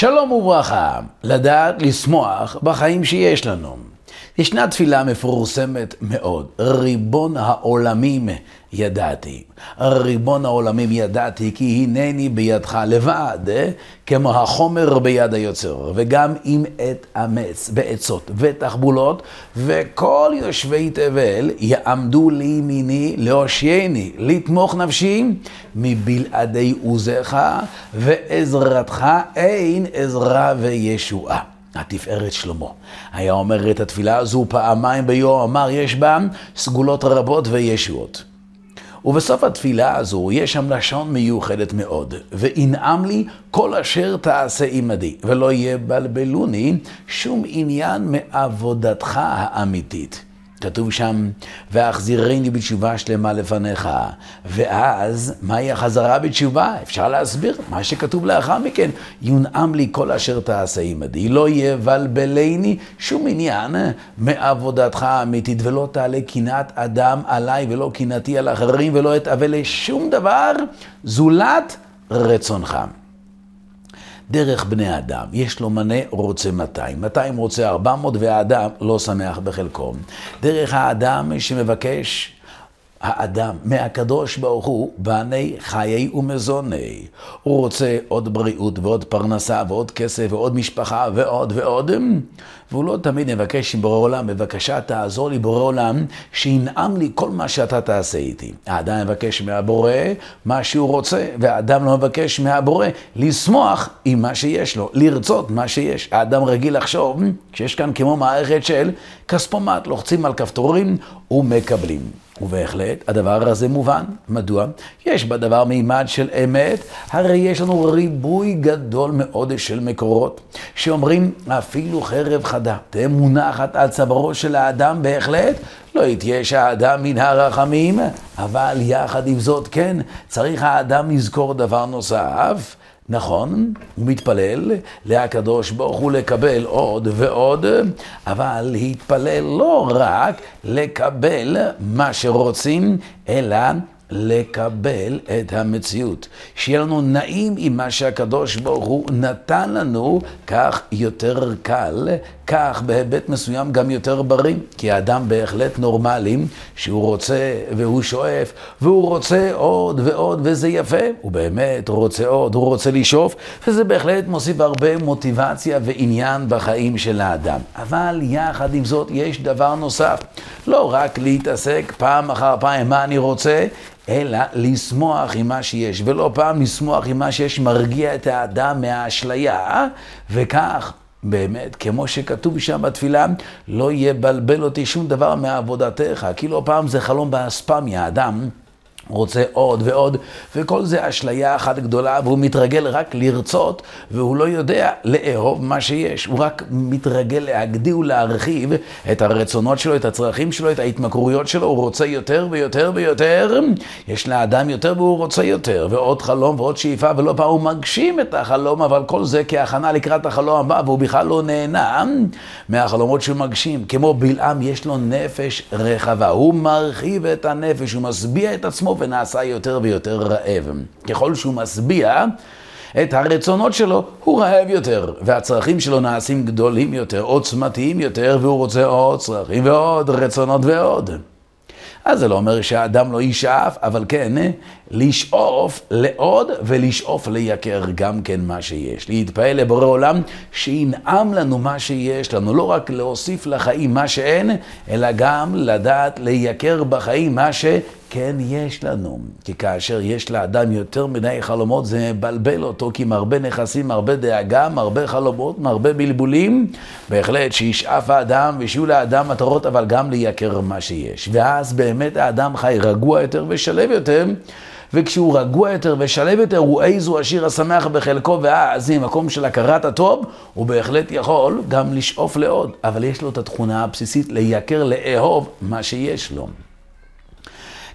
שלום וברכה, לדעת לשמוח בחיים שיש לנו. ישנה תפילה מפורסמת מאוד, ריבון העולמים ידעתי. ריבון העולמים ידעתי כי הנני בידך לבד, כמו החומר ביד היוצר, וגם אם אתאמץ בעצות ותחבולות, וכל יושבי תבל יעמדו לימיני להושיעני, לתמוך נפשי, מבלעדי עוזך ועזרתך אין עזרה וישועה. התפארת שלמה. היה אומר את התפילה הזו פעמיים ביום, אמר יש בה סגולות רבות וישועות. ובסוף התפילה הזו יש שם לשון מיוחדת מאוד, וינעם לי כל אשר תעשה עמדי, ולא יבלבלוני שום עניין מעבודתך האמיתית. כתוב שם, ואחזירני בתשובה שלמה לפניך. ואז, מהי החזרה בתשובה? אפשר להסביר מה שכתוב לאחר מכן. יונעם לי כל אשר תעשה עמדי, לא יבלבלני שום עניין מעבודתך האמיתית, ולא תעלה קנאת אדם עליי, ולא קנאתי על אחרים, ולא אתאווה לשום דבר זולת רצונך. דרך בני אדם, יש לו מנה רוצה 200, 200 רוצה 400 והאדם לא שמח בחלקו. דרך האדם שמבקש האדם מהקדוש ברוך הוא בני חיי ומזוני. הוא רוצה עוד בריאות ועוד פרנסה ועוד כסף ועוד משפחה ועוד ועוד. והוא לא תמיד מבקש בורא עולם, בבקשה תעזור לי בורא עולם, שינעם לי כל מה שאתה תעשה איתי. האדם מבקש מהבורא מה שהוא רוצה, והאדם לא מבקש מהבורא לשמוח עם מה שיש לו, לרצות מה שיש. האדם רגיל לחשוב שיש כאן כמו מערכת של כספומט, לוחצים על כפתורים ומקבלים. ובהחלט, הדבר הזה מובן. מדוע? יש בדבר מימד של אמת, הרי יש לנו ריבוי גדול מאוד של מקורות, שאומרים, אפילו חרב חדה תהיה מונחת על צווארו של האדם, בהחלט לא יתייש האדם מן הרחמים, אבל יחד עם זאת, כן, צריך האדם לזכור דבר נוסף. נכון, הוא מתפלל להקדוש ברוך הוא לקבל עוד ועוד, אבל להתפלל לא רק לקבל מה שרוצים, אלא לקבל את המציאות. שיהיה לנו נעים עם מה שהקדוש ברוך הוא נתן לנו, כך יותר קל, כך בהיבט מסוים גם יותר בריא. כי האדם בהחלט נורמלי, שהוא רוצה והוא שואף, והוא רוצה עוד ועוד, וזה יפה. הוא באמת רוצה עוד, הוא רוצה לשאוף, וזה בהחלט מוסיף הרבה מוטיבציה ועניין בחיים של האדם. אבל יחד עם זאת, יש דבר נוסף. לא רק להתעסק פעם אחר פעם מה אני רוצה, אלא לשמוח עם מה שיש, ולא פעם לשמוח עם מה שיש מרגיע את האדם מהאשליה, וכך באמת, כמו שכתוב שם בתפילה, לא יבלבל אותי שום דבר מעבודתך, כי לא פעם זה חלום באספמיה, אדם רוצה עוד ועוד, וכל זה אשליה אחת גדולה, והוא מתרגל רק לרצות, והוא לא יודע לאהוב מה שיש. הוא רק מתרגל להגדיל ולהרחיב את הרצונות שלו, את הצרכים שלו, את ההתמכרויות שלו, הוא רוצה יותר ויותר ויותר. יש לאדם יותר והוא רוצה יותר, ועוד חלום ועוד שאיפה, ולא פעם הוא מגשים את החלום, אבל כל זה כהכנה לקראת החלום הבא, והוא בכלל לא נהנה מהחלומות שהוא מגשים. כמו בלעם, יש לו נפש רחבה, הוא מרחיב את הנפש, הוא משביע את עצמו. ונעשה יותר ויותר רעב. ככל שהוא משביע את הרצונות שלו, הוא רעב יותר, והצרכים שלו נעשים גדולים יותר, עוצמתיים יותר, והוא רוצה עוד צרכים ועוד רצונות ועוד. אז זה לא אומר שהאדם לא ישאף, אבל כן, לשאוף לעוד ולשאוף לייקר גם כן מה שיש. להתפעל לבורא עולם שינעם לנו מה שיש לנו, לא רק להוסיף לחיים מה שאין, אלא גם לדעת לייקר בחיים מה שכן יש לנו. כי כאשר יש לאדם יותר מדי חלומות זה מבלבל אותו, כי מרבה נכסים, מרבה דאגה, מרבה חלומות, מרבה בלבולים. בהחלט שישאף האדם ושיהיו לאדם מטרות, אבל גם לייקר מה שיש. ואז באמת האדם חי רגוע יותר ושלב יותר. וכשהוא רגוע יותר ושלב יותר, הוא איזו השיר השמח בחלקו, ואז ממקום של הכרת הטוב, הוא בהחלט יכול גם לשאוף לעוד, אבל יש לו את התכונה הבסיסית לייקר, לאהוב מה שיש לו.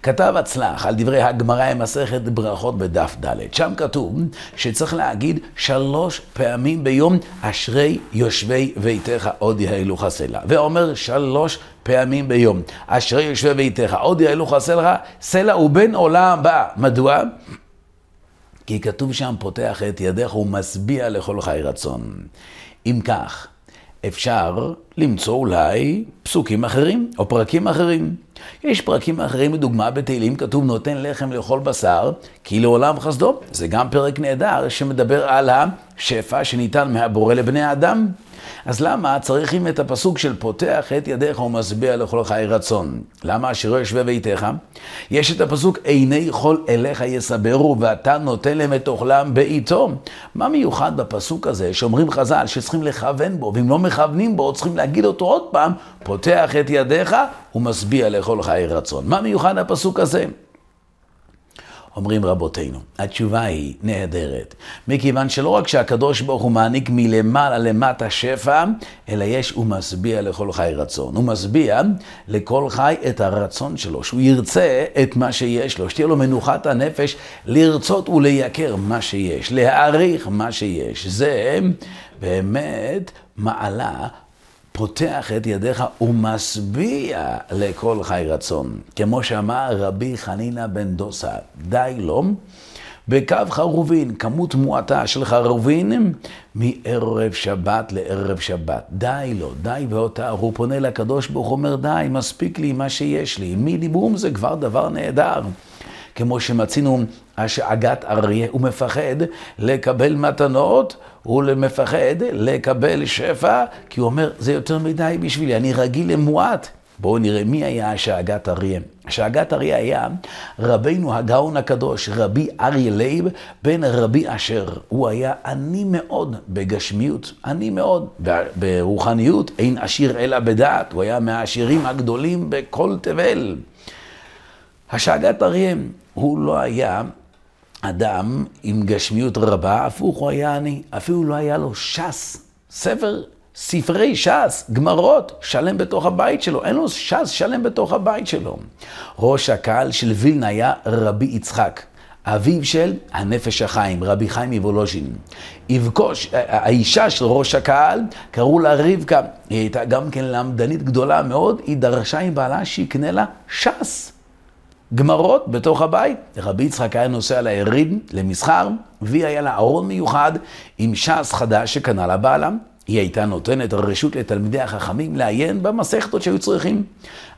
כתב הצלח על דברי הגמרא עם מסכת ברכות בדף ד', שם כתוב שצריך להגיד שלוש פעמים ביום אשרי יושבי ביתך עוד יעלוך סלע. ואומר שלוש פעמים ביום אשרי יושבי ביתך עוד יעלוך סלע, סלע הוא בן עולם הבא. מדוע? כי כתוב שם, פותח את ידיך ומשביע לכל חי רצון. אם כך, אפשר למצוא אולי פסוקים אחרים או פרקים אחרים. יש פרקים אחרים, לדוגמה בתהילים כתוב נותן לחם לאכול בשר, כי לעולם חסדו. זה גם פרק נהדר שמדבר על השפע שניתן מהבורא לבני האדם. אז למה צריכים את הפסוק של פותח את ידיך ומשביע לכל חי רצון? למה אשר יושבי ביתך? יש את הפסוק עיני כל אליך יסברו ואתה נותן להם את אוכלם בעיתו. מה מיוחד בפסוק הזה שאומרים חז"ל שצריכים לכוון בו, ואם לא מכוונים בו צריכים להגיד אותו עוד פעם, פותח את ידיך ומשביע לכל חי רצון. מה מיוחד הפסוק הזה? אומרים רבותינו. התשובה היא נהדרת, מכיוון שלא רק שהקדוש ברוך הוא מעניק מלמעלה למטה שפע, אלא יש, הוא משביע לכל חי רצון. הוא משביע לכל חי את הרצון שלו, שהוא ירצה את מה שיש לו, שתהיה לו מנוחת הנפש לרצות ולייקר מה שיש, להעריך מה שיש. זה באמת מעלה פותח את ידיך ומשביע לכל חי רצון. כמו שאמר רבי חנינא בן דוסה, די לו בקו חרובין, כמות מועטה של חרובין מערב שבת לערב שבת. די לו, די ואותה. הוא פונה לקדוש ברוך הוא אומר, די, מספיק לי מה שיש לי. מינימום זה כבר דבר נהדר. כמו שמצינו השאגת אריה, הוא מפחד לקבל מתנות, הוא מפחד לקבל שפע, כי הוא אומר, זה יותר מדי בשבילי, אני רגיל למועט. בואו נראה מי היה השאגת אריה. השאגת אריה היה רבינו הגאון הקדוש, רבי אריה לייב, בן רבי אשר. הוא היה עני מאוד בגשמיות, עני מאוד ברוחניות, אין עשיר אלא בדעת. הוא היה מהעשירים הגדולים בכל תבל. השאגת אריה, הוא לא היה אדם עם גשמיות רבה, הפוך הוא היה עני, אפילו לא היה לו ש"ס, ספר, ספרי ש"ס, גמרות, שלם בתוך הבית שלו, אין לו ש"ס שלם בתוך הבית שלו. ראש הקהל של וילנה היה רבי יצחק. אביו של הנפש החיים, רבי חיים מוולוז'ין. יבקוש, האישה של ראש הקהל, קראו לה רבקה, היא הייתה גם כן למדנית גדולה מאוד, היא דרשה עם בעלה שיקנה לה ש"ס. גמרות בתוך הבית. רבי יצחק היה נוסע ליריד, למסחר, והיא היה לה ארון מיוחד עם ש"ס חדש שקנה לה בעלה. היא הייתה נותנת רשות לתלמידי החכמים לעיין במסכתות שהיו צריכים.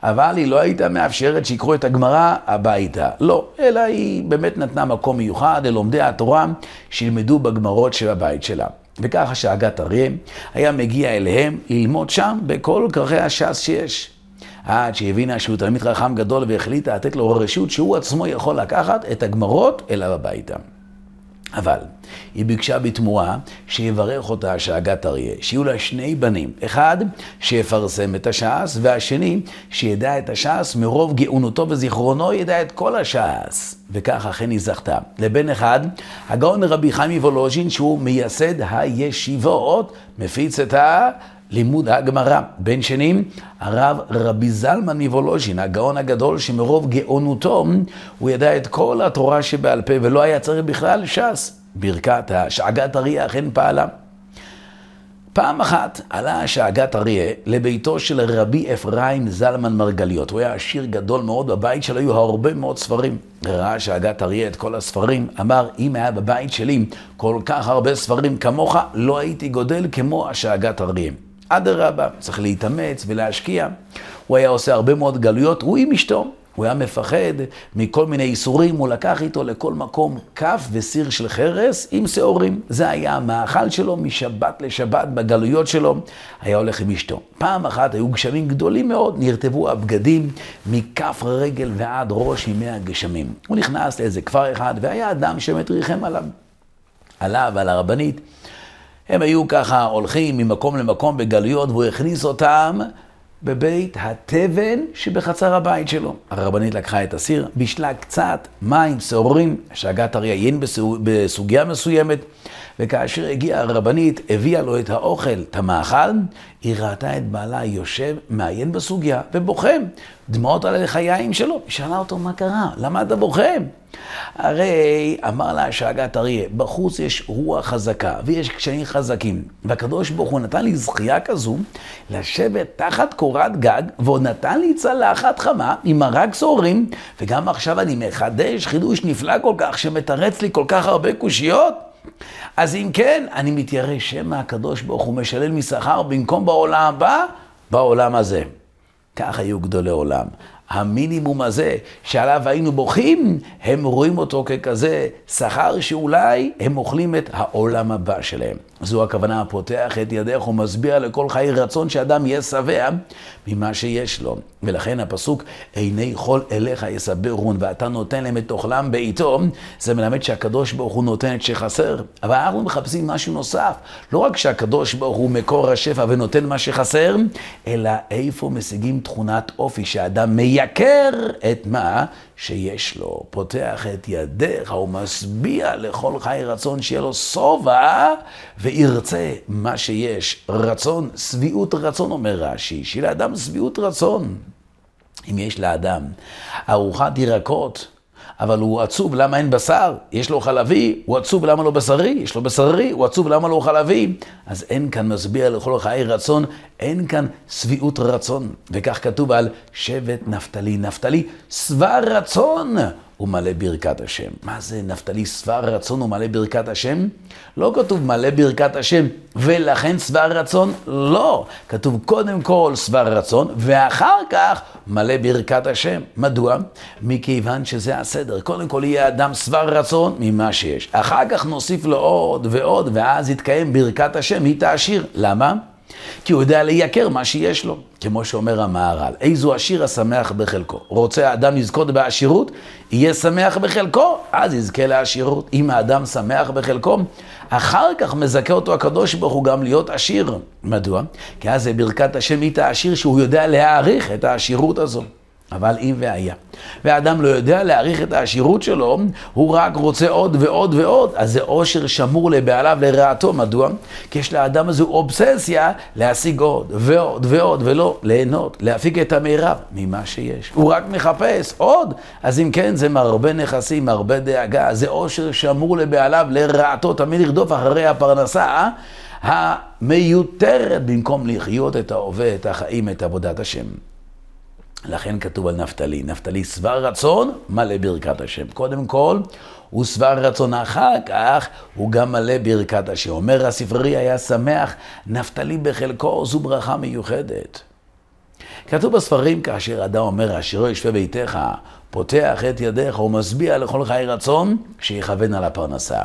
אבל היא לא הייתה מאפשרת שיקחו את הגמרא הביתה. לא, אלא היא באמת נתנה מקום מיוחד ללומדי התורה שילמדו בגמרות של הבית שלה. וככה שאגת אריה היה מגיע אליהם ללמוד שם בכל כרכי הש"ס שיש. עד שהבינה שהוא תלמיד חכם גדול והחליטה לתת לו רשות שהוא עצמו יכול לקחת את הגמרות אליו הביתה. אבל היא ביקשה בתמורה שיברך אותה שאגת אריה, שיהיו לה שני בנים, אחד שיפרסם את הש"ס, והשני שידע את הש"ס מרוב גאונותו וזיכרונו ידע את כל הש"ס. וכך אכן היא זכתה. לבן אחד, הגאון רבי חיים וולוז'ין שהוא מייסד הישיבות, מפיץ את ה... לימוד הגמרא. בן שני, הרב רבי זלמן מוולוז'ין, הגאון הגדול שמרוב גאונותו, הוא ידע את כל התורה שבעל פה ולא היה צריך בכלל ש"ס. ברכת השאגת אריה אכן פעלה. פעם אחת עלה שאגת אריה לביתו של רבי אפרים זלמן מרגליות. הוא היה עשיר גדול מאוד, בבית שלו היו הרבה מאוד ספרים. ראה שאגת אריה את כל הספרים, אמר, אם היה בבית שלי כל כך הרבה ספרים כמוך, לא הייתי גודל כמו השאגת אריה. אדרבה, צריך להתאמץ ולהשקיע. הוא היה עושה הרבה מאוד גלויות, הוא עם אשתו. הוא היה מפחד מכל מיני איסורים, הוא לקח איתו לכל מקום כף וסיר של חרס עם שעורים. זה היה המאכל שלו משבת לשבת בגלויות שלו, היה הולך עם אשתו. פעם אחת היו גשמים גדולים מאוד, נרטבו הבגדים מכף רגל ועד ראש ימי הגשמים. הוא נכנס לאיזה כפר אחד והיה אדם שבאמת ריחם עליו. עליו ועל הרבנית. הם היו ככה הולכים ממקום למקום בגלויות, והוא הכניס אותם בבית התבן שבחצר הבית שלו. הרבנית לקחה את הסיר, בישלה קצת מים, שעורים, שאגת אריה עיין בסוגיה מסוימת, וכאשר הגיעה הרבנית, הביאה לו את האוכל, את המאכל, היא ראתה את בעלה יושב, מעיין בסוגיה ובוכה, דמעות על הלחיים שלו. היא שאלה אותו, מה קרה? למה אתה בוכה? הרי אמר לה השאגת אריה, בחוץ יש רוח חזקה ויש קשיים חזקים, והקדוש ברוך הוא נתן לי זכייה כזו לשבת תחת קורת גג, ועוד נתן לי צלחת חמה עם מרק סוהרים, וגם עכשיו אני מחדש חידוש נפלא כל כך, שמתרץ לי כל כך הרבה קושיות. אז אם כן, אני מתיירא שמא הקדוש ברוך הוא משלל משכר במקום בעולם הבא, בעולם הזה. כך היו גדולי עולם. המינימום הזה שעליו היינו בוכים, הם רואים אותו ככזה שכר שאולי הם אוכלים את העולם הבא שלהם. זו הכוונה הפותח את ידך ומשביע לכל חיי רצון שאדם יהיה שבע ממה שיש לו. ולכן הפסוק, עיני חול אליך יסברון ואתה נותן להם את אוכלם בעיתו, זה מלמד שהקדוש ברוך הוא נותן את שחסר. אבל אנחנו מחפשים משהו נוסף. לא רק שהקדוש ברוך הוא מקור השפע ונותן מה שחסר, אלא איפה משיגים תכונת אופי שאדם מייקר את מה שיש לו. פותח את ידיך ומשביע לכל חי רצון שיהיה לו שובע וירצה מה שיש. רצון, שביעות רצון אומר רש"י, שיהיה לאדם שביעות רצון. אם יש לאדם ארוחת ירקות, אבל הוא עצוב למה אין בשר, יש לו חלבי, הוא עצוב למה לא בשרי, יש לו בשרי, הוא עצוב למה לא חלבי. אז אין כאן משביע לכל חיי רצון, אין כאן שביעות רצון. וכך כתוב על שבט נפתלי. נפתלי שבע רצון ומלא ברכת השם. מה זה נפתלי שבע רצון ומלא ברכת השם? לא כתוב מלא ברכת השם ולכן שבע רצון, לא. כתוב קודם כל שבע רצון ואחר כך מלא ברכת השם. מדוע? מכיוון שזה הסדר. קודם כל יהיה אדם שבע רצון ממה שיש. אחר כך נוסיף לו עוד ועוד ואז יתקיים ברכת השם, היא תעשיר. למה? כי הוא יודע לייקר מה שיש לו. כמו שאומר המהר"ל, איזו עשיר השמח בחלקו. רוצה האדם לזכות בעשירות, יהיה שמח בחלקו, אז יזכה לעשירות. אם האדם שמח בחלקו, אחר כך מזכה אותו הקדוש ברוך הוא גם להיות עשיר. מדוע? כי אז זה ברכת השם איתה עשיר שהוא יודע להעריך את העשירות הזו. אבל אם והיה, והאדם לא יודע להעריך את העשירות שלו, הוא רק רוצה עוד ועוד ועוד, אז זה עושר שמור לבעליו לרעתו. מדוע? כי יש לאדם הזה אובססיה להשיג עוד ועוד ועוד, ולא ליהנות, להפיק את המירב ממה שיש. הוא רק מחפש עוד, אז אם כן, זה מרבה נכסים, מרבה דאגה, זה עושר שמור לבעליו לרעתו, תמיד לרדוף אחרי הפרנסה. המיותרת במקום לחיות את ההווה, את החיים, את עבודת השם. לכן כתוב על נפתלי, נפתלי שבע רצון, מלא ברכת השם. קודם כל, הוא שבע רצון, אחר כך הוא גם מלא ברכת השם. אומר הספרי היה שמח, נפתלי בחלקו זו ברכה מיוחדת. כתוב בספרים, כאשר אדם אומר, אשירו ישווה ביתך, פותח את ידיך ומשביע לכל חיי רצון, שיכוון על הפרנסה.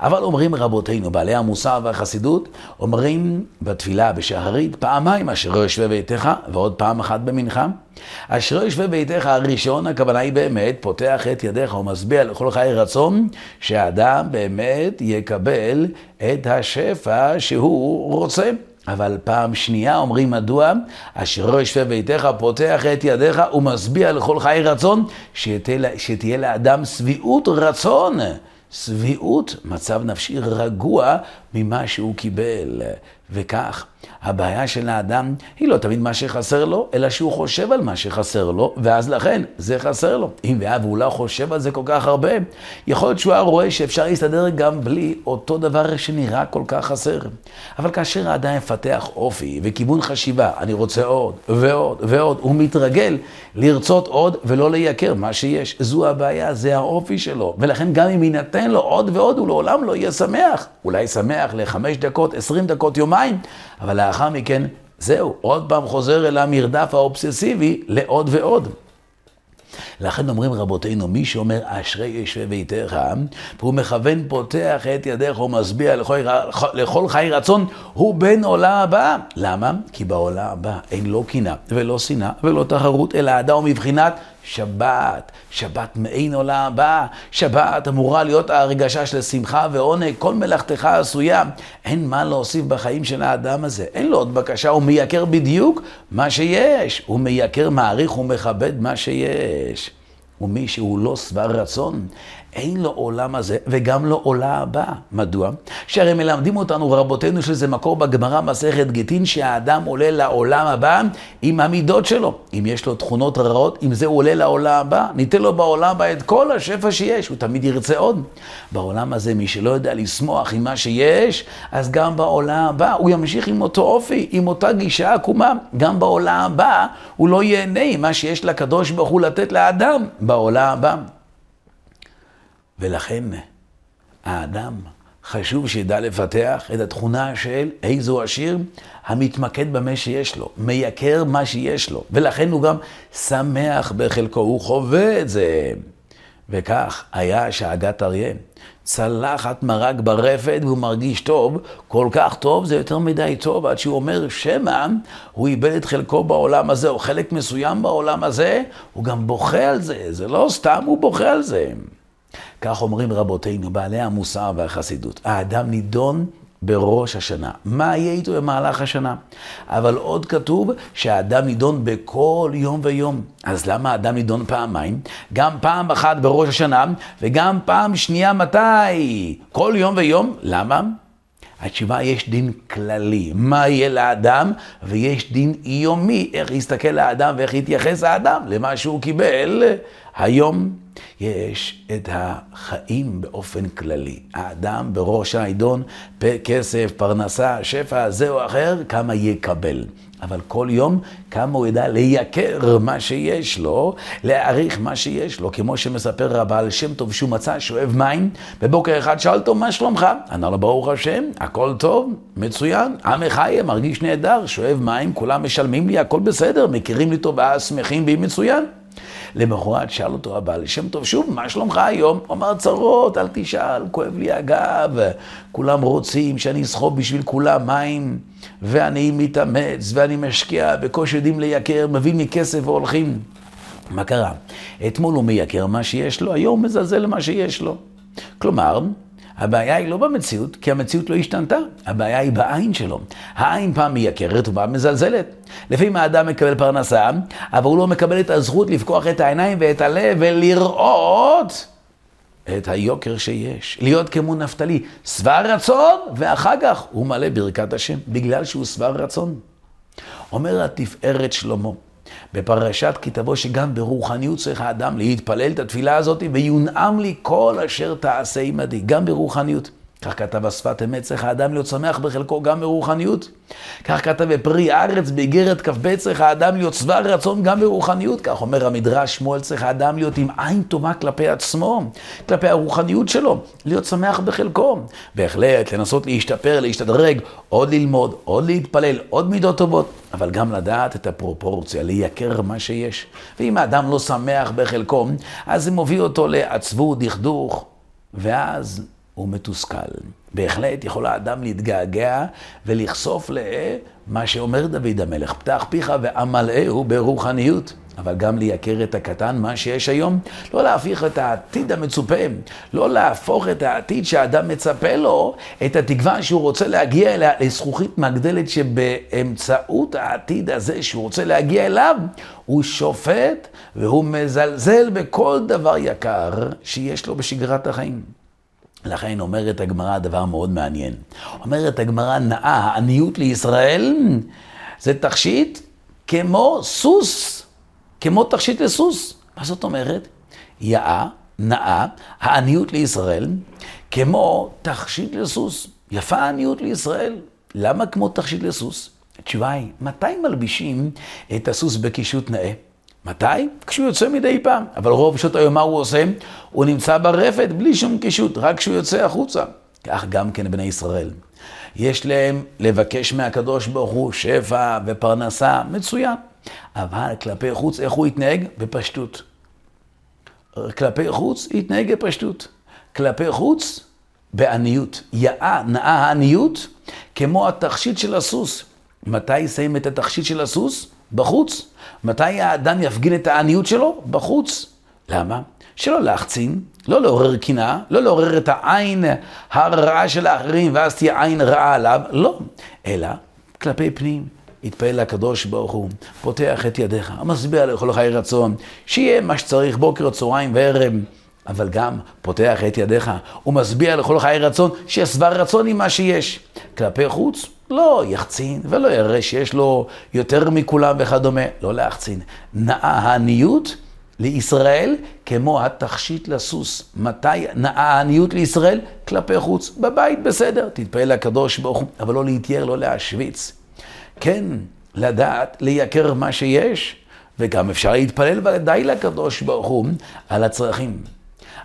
אבל אומרים רבותינו, בעלי המוסר והחסידות, אומרים בתפילה בשחרית פעמיים אשירו ישווה ביתך, ועוד פעם אחת במנחה. אשירו ישווה ביתך הראשון, הכוונה היא באמת, פותח את ידיך ומשביע לכל חיי רצון, שהאדם באמת יקבל את השפע שהוא רוצה. אבל פעם שנייה אומרים מדוע, אשר לא ישווה ביתך, פותח את ידיך ומשביע לכל חיי רצון, שתהיה, שתהיה לאדם שביעות רצון. שביעות, מצב נפשי רגוע ממה שהוא קיבל. וכך, הבעיה של האדם היא לא תמיד מה שחסר לו, אלא שהוא חושב על מה שחסר לו, ואז לכן זה חסר לו. אם והיה והוא לא חושב על זה כל כך הרבה, יכול להיות שהוא היה רואה שאפשר להסתדר גם בלי אותו דבר שנראה כל כך חסר. אבל כאשר האדם מפתח אופי וכיוון חשיבה, אני רוצה עוד ועוד ועוד, הוא מתרגל לרצות עוד ולא לייקר מה שיש. זו הבעיה, זה האופי שלו. ולכן גם אם יינתן לו עוד ועוד, הוא לעולם לא יהיה שמח. אולי שמח לחמש דקות, עשרים דקות, יומיים, אבל לאחר מכן, זהו, עוד פעם חוזר אל המרדף האובססיבי לעוד ועוד. לכן אומרים רבותינו, מי שאומר אשרי ישבי ביתך, והוא מכוון פותח את ידך ומשביע לכל, לכל חי רצון, הוא בן עולם הבא. למה? כי בעולם הבא אין לא קנאה ולא שנאה ולא תחרות, אלא אדם מבחינת שבת, שבת מעין עולם הבא, שבת אמורה להיות הרגשה של שמחה ועונג, כל מלאכתך עשויה. אין מה להוסיף בחיים של האדם הזה, אין לו עוד בקשה, הוא מייקר בדיוק מה שיש, הוא מייקר, מעריך ומכבד מה שיש. ומי שהוא לא שבע רצון, אין לו עולם הזה וגם לא עולה הבא. מדוע? שהרי מלמדים אותנו רבותינו שזה מקור בגמרא מסכת גיטין שהאדם עולה לעולם הבא עם המידות שלו. אם יש לו תכונות רעות, עם זה הוא עולה לעולם הבא, ניתן לו בעולם הבא את כל השפע שיש, הוא תמיד ירצה עוד. בעולם הזה מי שלא יודע לשמוח עם מה שיש, אז גם בעולם הבא הוא ימשיך עם אותו אופי, עם אותה גישה עקומה. גם בעולם הבא הוא לא ייהנה עם מה שיש לקדוש ברוך הוא לתת לאדם בעולם הבא. ולכן האדם חשוב שידע לפתח את התכונה של איזו עשיר המתמקד במה שיש לו, מייקר מה שיש לו, ולכן הוא גם שמח בחלקו, הוא חווה את זה. וכך היה שאגת אריה, צלחת מרק ברפת והוא מרגיש טוב, כל כך טוב, זה יותר מדי טוב, עד שהוא אומר שמא הוא איבד את חלקו בעולם הזה, או חלק מסוים בעולם הזה, הוא גם בוכה על זה, זה לא סתם הוא בוכה על זה. כך אומרים רבותינו, בעלי המוסר והחסידות. האדם נידון בראש השנה. מה יהיה איתו במהלך השנה? אבל עוד כתוב שהאדם נידון בכל יום ויום. אז למה האדם נידון פעמיים? גם פעם אחת בראש השנה, וגם פעם שנייה מתי? כל יום ויום? למה? התשובה, יש דין כללי, מה יהיה לאדם, ויש דין יומי, איך יסתכל האדם ואיך יתייחס האדם למה שהוא קיבל היום. יש את החיים באופן כללי. האדם בראש העידון, כסף, פרנסה, שפע, זה או אחר, כמה יקבל. אבל כל יום כמה הוא ידע לייקר מה שיש לו, להעריך מה שיש לו, כמו שמספר הבעל שם טוב שהוא מצא שואב מים, בבוקר אחד שאל אותו, מה שלומך? ענה לו, ברוך השם, הכל טוב, מצוין, עם חיה, מרגיש נהדר, שואב מים, כולם משלמים לי, הכל בסדר, מכירים לי טובה, שמחים בי מצוין. למחרת שאל אותו הבעל שם טוב, שוב, מה שלומך היום? הוא אמר, צרות, אל תשאל, כואב לי הגב, כולם רוצים שאני אסחוב בשביל כולם מים, ואני מתאמץ, ואני משקיע, בקושי יודעים לייקר, מביא לי כסף והולכים. מה קרה? אתמול הוא מייקר מה שיש לו, היום הוא מזלזל מה שיש לו. כלומר, הבעיה היא לא במציאות, כי המציאות לא השתנתה, הבעיה היא בעין שלו. העין פעם מייקרת ופעם מזלזלת. לפעמים האדם מקבל פרנסה, אבל הוא לא מקבל את הזכות לפקוח את העיניים ואת הלב ולראות את היוקר שיש. להיות כמו נפתלי, שבע רצון, ואחר כך הוא מלא ברכת השם, בגלל שהוא שבע רצון. אומר התפארת שלמה, בפרשת כי תבוא שגם ברוחניות צריך האדם להתפלל את התפילה הזאת, ויונעם לי כל אשר תעשה עמדי, גם ברוחניות. כך כתב השפת אמת, צריך האדם להיות שמח בחלקו גם ברוחניות. כך כתב בפרי הארץ, באיגרת כ"ב, צריך האדם להיות שבע רצון גם ברוחניות. כך אומר המדרש שמואל, צריך האדם להיות עם עין טובה כלפי עצמו, כלפי הרוחניות שלו, להיות שמח בחלקו. בהחלט, לנסות להשתפר, להשתדרג, עוד ללמוד, עוד להתפלל, עוד מידות טובות, אבל גם לדעת את הפרופורציה, לייקר מה שיש. ואם האדם לא שמח בחלקו, אז זה מוביל אותו לעצבות, דכדוך, ואז הוא מתוסכל. בהחלט יכול האדם להתגעגע ולחשוף למה שאומר דוד המלך, פתח פיך ועמלאהו ברוחניות. אבל גם לייקר את הקטן, מה שיש היום, לא להפיך את העתיד המצופה, לא להפוך את העתיד שהאדם מצפה לו, את התקווה שהוא רוצה להגיע אליה לזכוכית מגדלת שבאמצעות העתיד הזה שהוא רוצה להגיע אליו, הוא שופט והוא מזלזל בכל דבר יקר שיש לו בשגרת החיים. לכן אומרת הגמרא דבר מאוד מעניין. אומרת הגמרא, נאה העניות לישראל זה תכשיט כמו סוס, כמו תכשיט לסוס. מה זאת אומרת? יאה, נאה, העניות לישראל, כמו תכשיט לסוס. יפה העניות לישראל. למה כמו תכשיט לסוס? התשובה היא, מתי מלבישים את הסוס בקישוט נאה? מתי? כשהוא יוצא מדי פעם. אבל רוב שעות היום מה הוא עושה? הוא נמצא ברפת בלי שום קישוט, רק כשהוא יוצא החוצה. כך גם כן בני ישראל. יש להם לבקש מהקדוש ברוך הוא שפע ופרנסה, מצוין. אבל כלפי חוץ, איך הוא יתנהג? בפשטות. כלפי חוץ יתנהג בפשטות. כלפי חוץ, בעניות. יאה, נאה העניות, כמו התכשיט של הסוס. מתי יסיים את התכשיט של הסוס? בחוץ. מתי האדם יפגין את העניות שלו? בחוץ. למה? שלא להחצין, לא לעורר קנאה, לא לעורר את העין הרעה של האחרים, ואז תהיה עין רעה עליו, לא. אלא כלפי פנים, התפעל לקדוש ברוך הוא, פותח את ידיך, משביע לכל חיי רצון, שיהיה מה שצריך בוקר, צהריים וערב. אבל גם פותח את ידיך ומשביע לכל חיי רצון, שישבע רצון עם מה שיש. כלפי חוץ, לא יחצין ולא יראה שיש לו יותר מכולם וכדומה, לא להחצין. נאה העניות לישראל כמו התכשיט לסוס. מתי נאה העניות לישראל? כלפי חוץ. בבית בסדר, תתפעל לקדוש ברוך הוא, אבל לא להתייר, לא להשוויץ. כן, לדעת, לייקר מה שיש, וגם אפשר להתפלל ודאי לקדוש ברוך הוא על הצרכים.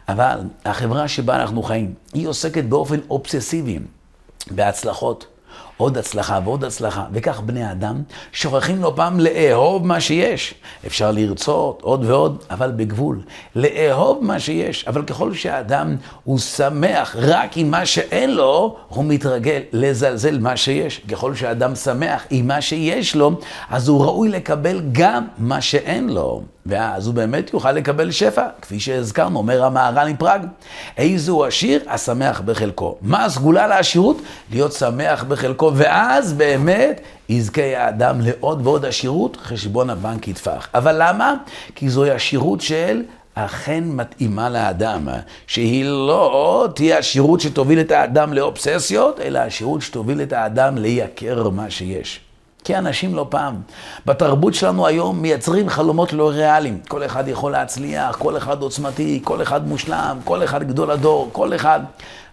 אבל החברה שבה אנחנו חיים, היא עוסקת באופן אובססיבי בהצלחות. עוד הצלחה ועוד הצלחה, וכך בני אדם שוכחים לא פעם לאהוב מה שיש. אפשר לרצות עוד ועוד, אבל בגבול. לאהוב מה שיש, אבל ככל שהאדם הוא שמח רק עם מה שאין לו, הוא מתרגל לזלזל מה שיש. ככל שהאדם שמח עם מה שיש לו, אז הוא ראוי לקבל גם מה שאין לו. ואז הוא באמת יוכל לקבל שפע, כפי שהזכרנו, אומר המהר"ל מפראג. איזו עשיר? השמח בחלקו. מה הסגולה לעשירות? להיות שמח בחלקו, ואז באמת יזכה האדם לעוד ועוד עשירות, חשבון הבנק יטפח. אבל למה? כי זוהי עשירות של אכן מתאימה לאדם, שהיא לא תהיה עשירות שתוביל את האדם לאובססיות, אלא עשירות שתוביל את האדם לייקר מה שיש. כי אנשים לא פעם, בתרבות שלנו היום מייצרים חלומות לא ריאליים. כל אחד יכול להצליח, כל אחד עוצמתי, כל אחד מושלם, כל אחד גדול הדור, כל אחד.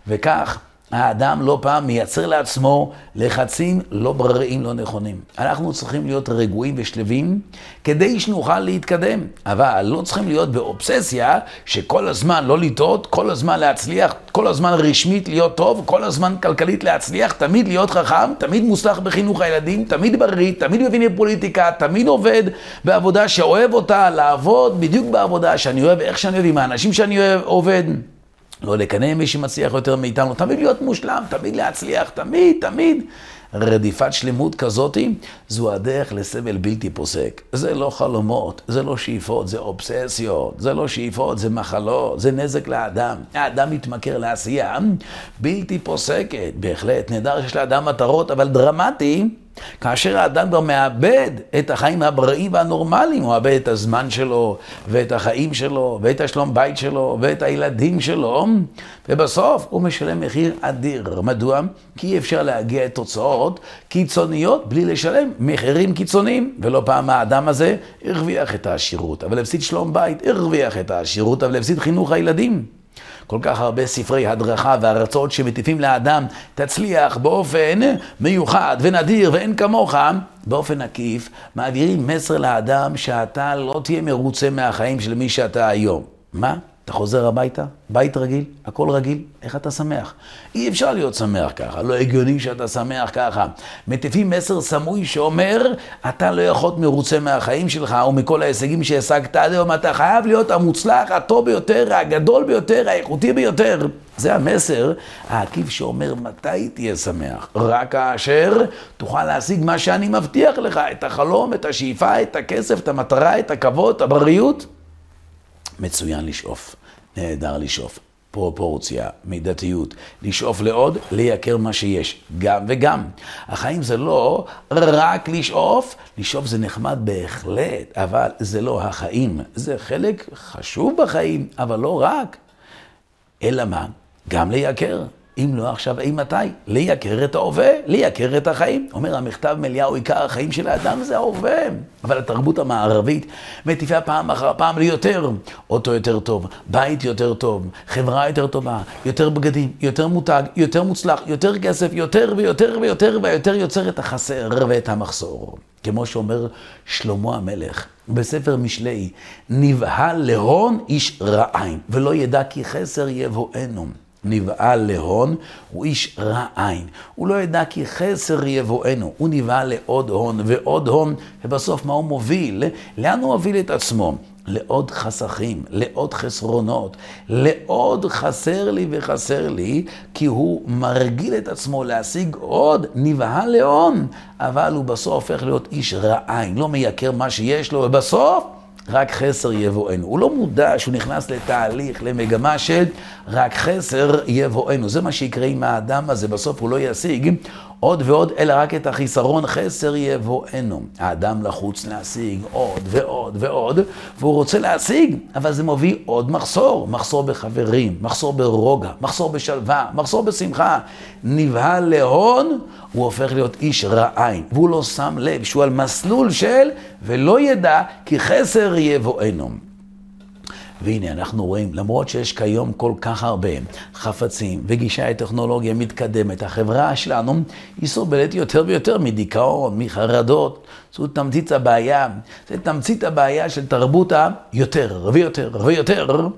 וכך, האדם לא פעם מייצר לעצמו לחצים לא בריאים, לא נכונים. אנחנו צריכים להיות רגועים ושלווים כדי שנוכל להתקדם, אבל לא צריכים להיות באובססיה שכל הזמן לא לטעות, כל הזמן להצליח, כל הזמן רשמית להיות טוב, כל הזמן כלכלית להצליח, תמיד להיות חכם, תמיד מוסלח בחינוך הילדים, תמיד בריא, תמיד מבין בפוליטיקה, תמיד עובד בעבודה שאוהב אותה, לעבוד בדיוק בעבודה שאני אוהב, איך שאני אוהב, עם האנשים שאני אוהב, עובד. לא לקנא מי שמצליח יותר מאיתנו, תמיד להיות מושלם, תמיד להצליח, תמיד, תמיד. רדיפת שלמות כזאתי, זו הדרך לסבל בלתי פוסק. זה לא חלומות, זה לא שאיפות, זה אובססיות, זה לא שאיפות, זה מחלות, זה נזק לאדם. האדם מתמכר לעשייה בלתי פוסקת, בהחלט. נהדר שיש לאדם מטרות, אבל דרמטי. כאשר האדם כבר מאבד את החיים הבריאים והנורמליים, הוא מאבד את הזמן שלו, ואת החיים שלו, ואת השלום בית שלו, ואת הילדים שלו, ובסוף הוא משלם מחיר אדיר. מדוע? כי אי אפשר להגיע לתוצאות קיצוניות בלי לשלם מחירים קיצוניים. ולא פעם האדם הזה הרוויח את העשירות, אבל הפסיד שלום בית, הרוויח את העשירות, אבל הפסיד חינוך הילדים. כל כך הרבה ספרי הדרכה והרצאות שמטיפים לאדם, תצליח באופן מיוחד ונדיר ואין כמוך, באופן עקיף, מעבירים מסר לאדם שאתה לא תהיה מרוצה מהחיים של מי שאתה היום. מה? אתה חוזר הביתה, בית רגיל, הכל רגיל, איך אתה שמח? אי אפשר להיות שמח ככה, לא הגיוני שאתה שמח ככה. מטיפים מסר סמוי שאומר, אתה לא יכול להיות מרוצה מהחיים שלך ומכל ההישגים שהשגת עד היום, אתה חייב להיות המוצלח, הטוב ביותר, הגדול ביותר, האיכותי ביותר. זה המסר העקיף שאומר מתי תהיה שמח. רק כאשר תוכל להשיג מה שאני מבטיח לך, את החלום, את השאיפה, את הכסף, את המטרה, את הכבוד, את הבריאות. מצוין לשאוף, נהדר לשאוף. פרופורציה, מידתיות, לשאוף לעוד, לייקר מה שיש, גם וגם. החיים זה לא רק לשאוף, לשאוף זה נחמד בהחלט, אבל זה לא החיים. זה חלק חשוב בחיים, אבל לא רק. אלא מה? גם לייקר. אם לא עכשיו, אי מתי? לייקר את ההווה, לייקר את החיים. אומר המכתב מאליהו, עיקר החיים של האדם זה ההווה. אבל התרבות המערבית מטיפה פעם אחר פעם ליותר. אוטו יותר טוב, בית יותר טוב, חברה יותר טובה, יותר בגדים, יותר מותג, יותר מוצלח, יותר כסף, יותר ויותר ויותר ויותר יוצר את החסר ואת המחסור. כמו שאומר שלמה המלך בספר משלי, נבהל להון איש רעיים, ולא ידע כי חסר יבואנו. נבהל להון, הוא איש רע עין. הוא לא ידע כי חסר יבואנו, הוא נבהל לעוד הון ועוד הון, ובסוף מה הוא מוביל? לאן הוא מוביל את עצמו? לעוד חסכים, לעוד חסרונות, לעוד חסר לי וחסר לי, כי הוא מרגיל את עצמו להשיג עוד, נבהל להון, אבל הוא בסוף הופך להיות איש רע עין, לא מייקר מה שיש לו, ובסוף רק חסר יבואנו. הוא לא מודע שהוא נכנס לתהליך, למגמה של רק חסר יבואנו. זה מה שיקרה עם האדם הזה, בסוף הוא לא ישיג עוד ועוד, אלא רק את החיסרון חסר יבואנו. האדם לחוץ להשיג עוד ועוד ועוד, והוא רוצה להשיג, אבל זה מביא עוד מחסור. מחסור בחברים, מחסור ברוגע, מחסור בשלווה, מחסור בשמחה. נבהל להון, הוא הופך להיות איש רעין, והוא לא שם לב שהוא על מסלול של ולא ידע כי חסר יבואנו. והנה אנחנו רואים, למרות שיש כיום כל כך הרבה חפצים וגישה לטכנולוגיה מתקדמת, החברה שלנו היא סובלת יותר ויותר מדיכאון, מחרדות. זו תמצית הבעיה, זה תמצית הבעיה של תרבות היותר ויותר ויותר.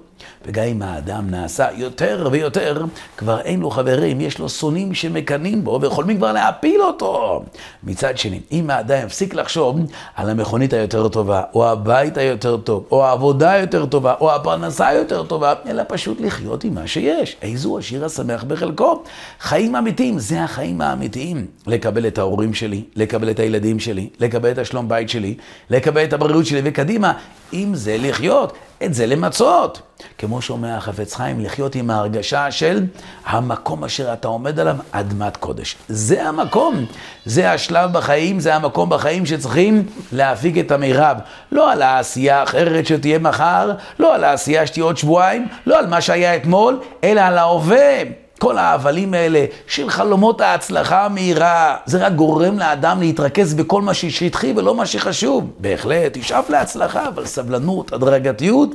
וגם אם האדם נעשה יותר ויותר, כבר אין לו חברים, יש לו שונאים שמקנאים בו וחולמים כבר להפיל אותו. מצד שני, אם האדם יפסיק לחשוב על המכונית היותר טובה, או הבית היותר טוב, או העבודה היותר טובה, או הפרנסה היותר טובה, אלא פשוט לחיות עם מה שיש. איזו השיר השמח בחלקו. חיים אמיתיים, זה החיים האמיתיים. לקבל את ההורים שלי, לקבל את הילדים שלי, לקבל את השלום בית שלי, לקבל את הבריאות שלי, וקדימה, עם זה לחיות. את זה למצות. כמו שאומר החפץ חיים, לחיות עם ההרגשה של המקום אשר אתה עומד עליו, אדמת קודש. זה המקום, זה השלב בחיים, זה המקום בחיים שצריכים להפיק את המירב. לא על העשייה האחרת שתהיה מחר, לא על העשייה שתהיה עוד שבועיים, לא על מה שהיה אתמול, אלא על ההווה. כל ההבלים האלה של חלומות ההצלחה המהירה, זה רק גורם לאדם להתרכז בכל מה ששטחי ולא מה שחשוב. בהחלט, תשאף להצלחה, אבל סבלנות, הדרגתיות.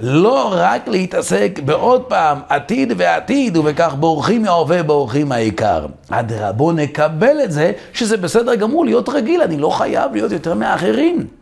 לא רק להתעסק בעוד פעם עתיד ועתיד, ובכך בורחים מההווה, בורחים מהעיקר. אדרבה, בוא נקבל את זה, שזה בסדר גמור להיות רגיל, אני לא חייב להיות יותר מאחרים.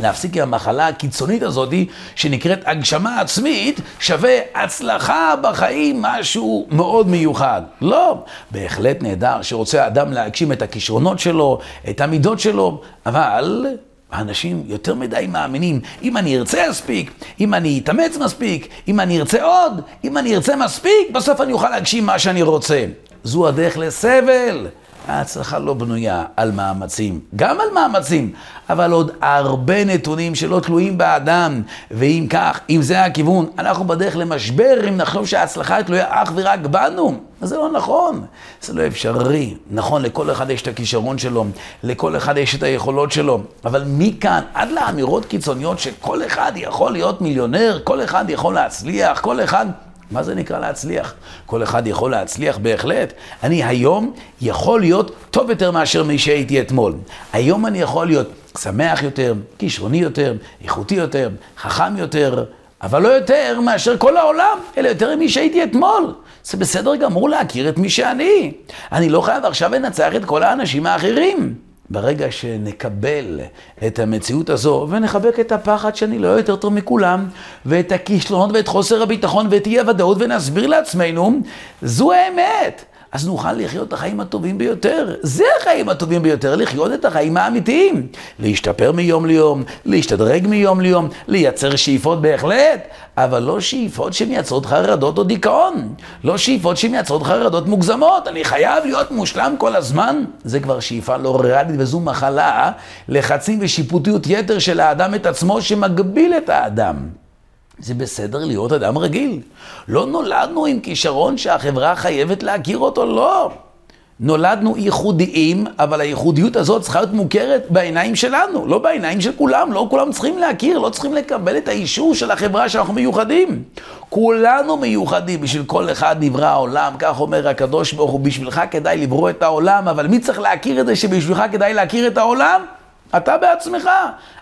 להפסיק עם המחלה הקיצונית הזאת שנקראת הגשמה עצמית, שווה הצלחה בחיים, משהו מאוד מיוחד. לא, בהחלט נהדר שרוצה אדם להגשים את הכישרונות שלו, את המידות שלו, אבל האנשים יותר מדי מאמינים, אם אני ארצה מספיק, אם אני אתאמץ מספיק, אם אני ארצה עוד, אם אני ארצה מספיק, בסוף אני אוכל להגשים מה שאני רוצה. זו הדרך לסבל. ההצלחה לא בנויה על מאמצים, גם על מאמצים, אבל עוד הרבה נתונים שלא תלויים באדם. ואם כך, אם זה הכיוון, אנחנו בדרך למשבר אם נחשוב שההצלחה תלויה אך ורק בנו. אז זה לא נכון, זה לא אפשרי. נכון, לכל אחד יש את הכישרון שלו, לכל אחד יש את היכולות שלו, אבל מכאן עד לאמירות קיצוניות שכל אחד יכול להיות מיליונר, כל אחד יכול להצליח, כל אחד... מה זה נקרא להצליח? כל אחד יכול להצליח בהחלט. אני היום יכול להיות טוב יותר מאשר מי שהייתי אתמול. היום אני יכול להיות שמח יותר, כישרוני יותר, איכותי יותר, חכם יותר, אבל לא יותר מאשר כל העולם, אלא יותר ממי שהייתי אתמול. זה בסדר גמור להכיר את מי שאני. אני לא חייב עכשיו לנצח את כל האנשים האחרים. ברגע שנקבל את המציאות הזו ונחבק את הפחד שאני לא יותר טוב מכולם, ואת הכישלונות ואת חוסר הביטחון ואת אי הוודאות ונסביר לעצמנו, זו האמת. אז נוכל לחיות את החיים הטובים ביותר. זה החיים הטובים ביותר, לחיות את החיים האמיתיים. להשתפר מיום ליום, להשתדרג מיום ליום, לייצר שאיפות בהחלט, אבל לא שאיפות שמייצרות חרדות או דיכאון. לא שאיפות שמייצרות חרדות מוגזמות. אני חייב להיות מושלם כל הזמן. זה כבר שאיפה לא ריאלית וזו מחלה, לחצים ושיפוטיות יתר של האדם את עצמו שמגביל את האדם. זה בסדר להיות אדם רגיל. לא נולדנו עם כישרון שהחברה חייבת להכיר אותו, לא. נולדנו ייחודיים, אבל הייחודיות הזאת צריכה להיות מוכרת בעיניים שלנו, לא בעיניים של כולם. לא כולם צריכים להכיר, לא צריכים לקבל את האישור של החברה שאנחנו מיוחדים. כולנו מיוחדים, בשביל כל אחד נברא העולם, כך אומר הקדוש ברוך הוא, בשבילך כדאי לברוא את העולם, אבל מי צריך להכיר את זה שבשבילך כדאי להכיר את העולם? אתה בעצמך,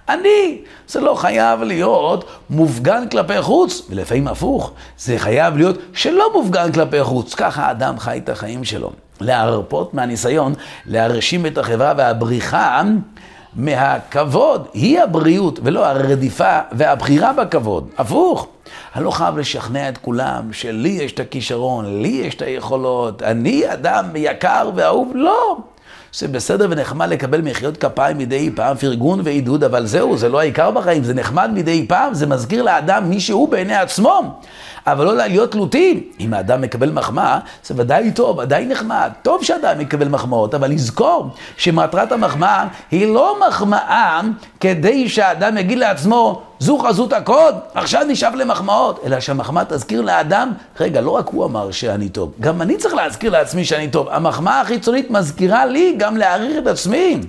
אני. זה לא חייב להיות מופגן כלפי חוץ, ולפעמים הפוך, זה חייב להיות שלא מופגן כלפי חוץ. ככה האדם חי את החיים שלו. להרפות מהניסיון, להרשים את החברה והבריחה מהכבוד, היא הבריאות, ולא הרדיפה והבחירה בכבוד. הפוך. אני לא חייב לשכנע את כולם שלי יש את הכישרון, לי יש את היכולות, אני אדם יקר ואהוב, לא. זה בסדר ונחמד לקבל מחיאות כפיים מדי פעם, פרגון ועידוד, אבל זהו, זה לא העיקר בחיים, זה נחמד מדי פעם, זה מזכיר לאדם מי שהוא בעיני עצמו. אבל לא להיות תלותים. אם האדם מקבל מחמאה, זה ודאי טוב, ודאי נחמד. טוב שאדם יקבל מחמאות, אבל לזכור שמטרת המחמאה היא לא מחמאה כדי שהאדם יגיד לעצמו, זו חזות הקוד, עכשיו נשאב למחמאות, אלא שהמחמאה תזכיר לאדם, רגע, לא רק הוא אמר שאני טוב, גם אני צריך להזכיר לעצמי שאני טוב. המחמאה החיצונית מזכירה לי גם להעריך את עצמי.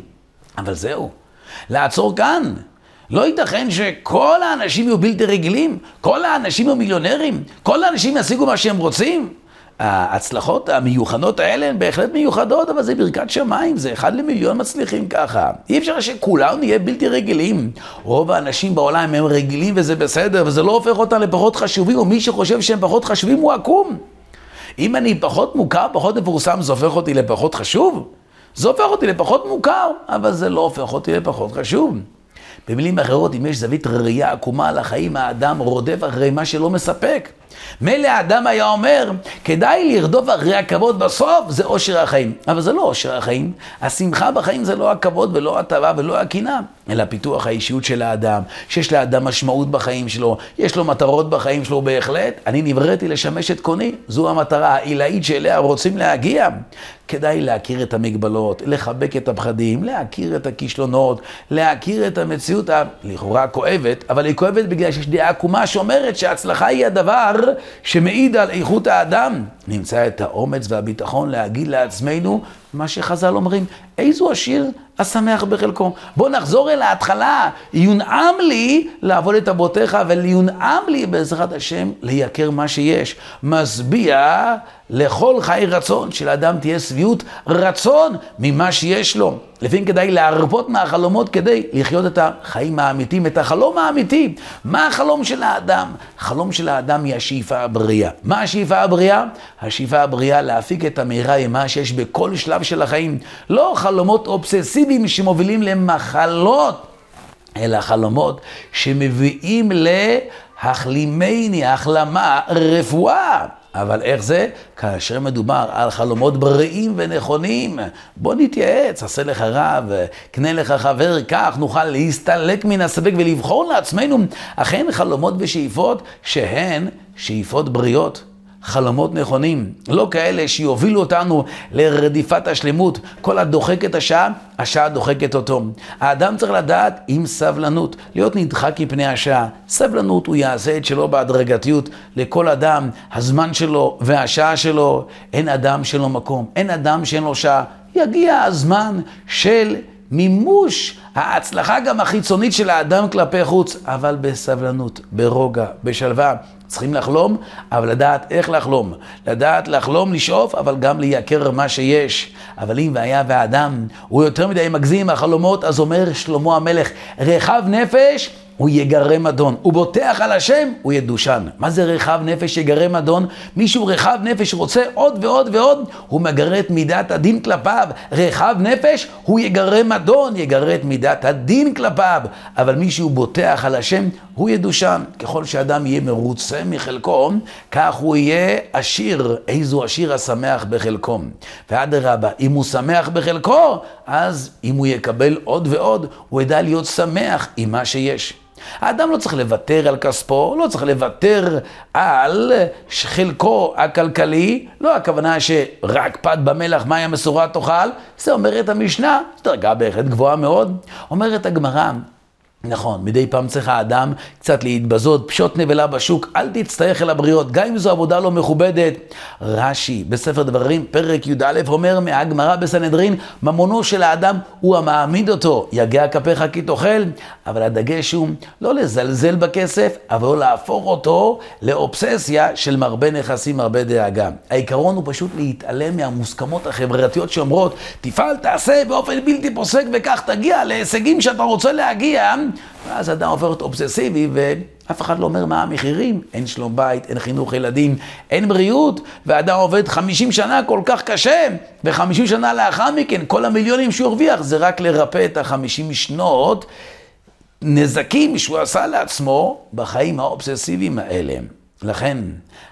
אבל זהו, לעצור כאן. לא ייתכן שכל האנשים יהיו בלתי רגילים, כל האנשים יהיו מיליונרים, כל האנשים ישיגו מה שהם רוצים. ההצלחות המיוחדות האלה הן בהחלט מיוחדות, אבל זה ברכת שמיים, זה אחד למיליון מצליחים ככה. אי אפשר שכולנו נהיה בלתי רגילים. רוב האנשים בעולם הם רגילים וזה בסדר, וזה לא הופך אותם לפחות חשובים, ומי שחושב שהם פחות חשובים הוא עקום. אם אני פחות מוכר, פחות מפורסם, זה הופך אותי לפחות חשוב? זה הופך אותי לפחות מוכר, אבל זה לא הופך אותי לפחות חשוב. במילים אחרות, אם יש זווית ראייה עקומה על החיים, האדם רודף אחרי מה שלא מספק. מילא האדם היה אומר, כדאי לרדוף אחרי הכבוד בסוף, זה אושר החיים. אבל זה לא אושר החיים. השמחה בחיים זה לא הכבוד ולא הטבה ולא הקנאה, אלא פיתוח האישיות של האדם, שיש לאדם משמעות בחיים שלו, יש לו מטרות בחיים שלו בהחלט. אני נבראתי לשמש את קוני, זו המטרה העילאית שאליה רוצים להגיע. כדאי להכיר את המגבלות, לחבק את הפחדים, להכיר את הכישלונות, להכיר את המציאות הלכאורה כואבת, אבל היא כואבת בגלל שיש דעה עקומה שאומרת שההצלחה היא הדבר שמעיד על איכות האדם. נמצא את האומץ והביטחון להגיד לעצמנו מה שחז"ל אומרים, איזו עשיר השמח בחלקו. בוא נחזור אל ההתחלה, יונעם לי לעבוד את אבותיך, וליונעם לי בעזרת השם לייקר מה שיש. משביע לכל חי רצון, שלאדם תהיה שביעות רצון ממה שיש לו. לפעמים כדאי להרפות מהחלומות כדי לחיות את החיים האמיתיים, את החלום האמיתי. מה החלום של האדם? החלום של האדם היא השאיפה הבריאה. מה השאיפה הבריאה? השאיפה הבריאה להפיק את המהרה ימה שיש בכל שלב של החיים. לא חלומות אובססיביים שמובילים למחלות, אלא חלומות שמביאים להחלימני, החלמה, רפואה. אבל איך זה? כאשר מדובר על חלומות בריאים ונכונים. בוא נתייעץ, עשה לך רב, קנה לך חבר, כך נוכל להסתלק מן הספק ולבחור לעצמנו אכן חלומות ושאיפות שהן שאיפות בריאות. חלומות נכונים, לא כאלה שיובילו אותנו לרדיפת השלמות. כל הדוחק את השעה, השעה דוחקת אותו. האדם צריך לדעת עם סבלנות, להיות נדחק מפני השעה. סבלנות, הוא יעשה את שלו בהדרגתיות. לכל אדם, הזמן שלו והשעה שלו, אין אדם שאין לו מקום, אין אדם שאין לו שעה. יגיע הזמן של מימוש ההצלחה גם החיצונית של האדם כלפי חוץ, אבל בסבלנות, ברוגע, בשלווה. צריכים לחלום, אבל לדעת איך לחלום. לדעת לחלום, לשאוף, אבל גם לייקר מה שיש. אבל אם והיה והאדם הוא יותר מדי מגזים עם החלומות, אז אומר שלמה המלך, רחב נפש הוא יגרם אדון. הוא בוטח על השם, הוא ידושן. מה זה רחב נפש יגרם אדון? מישהו רחב נפש רוצה עוד ועוד ועוד, הוא מגרה את מידת הדין כלפיו. רחב נפש, הוא יגרם אדון, יגרה את מידת הדין כלפיו. אבל מישהו בוטח על השם, הוא ידושן. ככל שאדם יהיה מרוצה מחלקו, כך הוא יהיה עשיר. איזו עשיר השמח בחלקו. ואדרבה, אם הוא שמח בחלקו, אז אם הוא יקבל עוד ועוד, הוא ידע להיות שמח עם מה שיש. האדם לא צריך לוותר על כספו, לא צריך לוותר על חלקו הכלכלי, לא הכוונה שרק פת במלח מים מסורה תאכל, זה אומרת המשנה, זו דרגה בהחלט גבוהה מאוד. אומרת הגמרא, נכון, מדי פעם צריך האדם קצת להתבזות, פשוט נבלה בשוק, אל תצטרך אל הבריות, גם אם זו עבודה לא מכובדת. רש"י, בספר דברים, פרק י"א, אומר מהגמרא בסנהדרין, ממונו של האדם הוא המעמיד אותו, יגע כפיך כי תאכל, אבל הדגש הוא לא לזלזל בכסף, אבל לא להפוך אותו לאובססיה של מרבה נכסים, מרבה דאגה. העיקרון הוא פשוט להתעלם מהמוסכמות החברתיות שאומרות, תפעל, תעשה באופן בלתי פוסק וכך תגיע להישגים שאתה רוצה להגיע. ואז אדם עובר להיות אובססיבי, ואף אחד לא אומר מה המחירים. אין שלום בית, אין חינוך ילדים, אין בריאות, ואדם עובד 50 שנה כל כך קשה, ו-50 שנה לאחר מכן, כל המיליונים שהוא הרוויח, זה רק לרפא את ה-50 שנות נזקים שהוא עשה לעצמו בחיים האובססיביים האלה. לכן,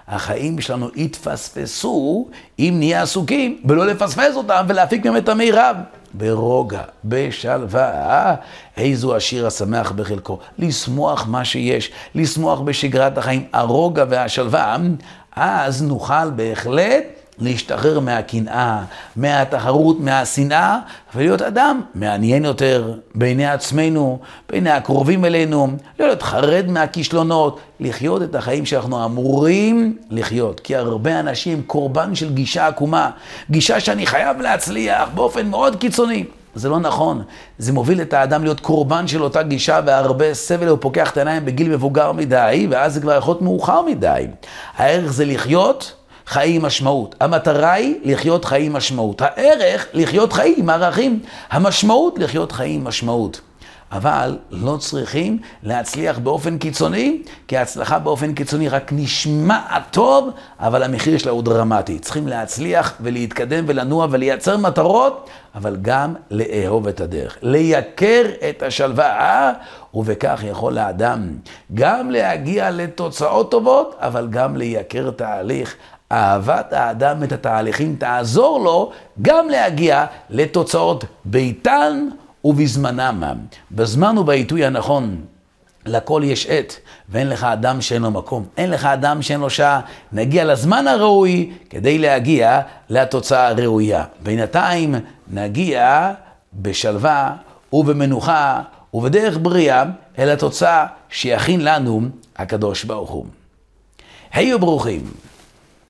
החיים שלנו יתפספסו אם נהיה עסוקים ולא לפספס אותם ולהפיק מהם את המירב. ברוגע, בשלווה. איזו השיר השמח בחלקו. לשמוח מה שיש, לשמוח בשגרת החיים, הרוגע והשלווה, אז נוכל בהחלט להשתחרר מהקנאה, מהתחרות, מהשנאה, ולהיות אדם מעניין יותר בעיני עצמנו, בעיני הקרובים אלינו, לא להיות חרד מהכישלונות, לחיות את החיים שאנחנו אמורים לחיות. כי הרבה אנשים קורבן של גישה עקומה, גישה שאני חייב להצליח באופן מאוד קיצוני. זה לא נכון. זה מוביל את האדם להיות קורבן של אותה גישה והרבה סבל, הוא פוקח את העיניים בגיל מבוגר מדי, ואז זה כבר יכול להיות מאוחר מדי. הערך זה לחיות חיים משמעות. המטרה היא לחיות חיים משמעות. הערך, לחיות חיים ערכים. המשמעות, לחיות חיים משמעות. אבל לא צריכים להצליח באופן קיצוני, כי ההצלחה באופן קיצוני רק נשמע טוב, אבל המחיר שלה הוא דרמטי. צריכים להצליח ולהתקדם ולנוע ולייצר מטרות, אבל גם לאהוב את הדרך. לייקר את השלווה, ובכך יכול האדם גם להגיע לתוצאות טובות, אבל גם לייקר תהליך. אהבת האדם את התהליכים תעזור לו גם להגיע לתוצאות ביתן ובזמנם. בזמן ובעיתוי הנכון. לכל יש עת, ואין לך אדם שאין לו מקום. אין לך אדם שאין לו שעה. נגיע לזמן הראוי כדי להגיע לתוצאה הראויה. בינתיים נגיע בשלווה ובמנוחה ובדרך בריאה אל התוצאה שיכין לנו הקדוש ברוך הוא. היו ברוכים.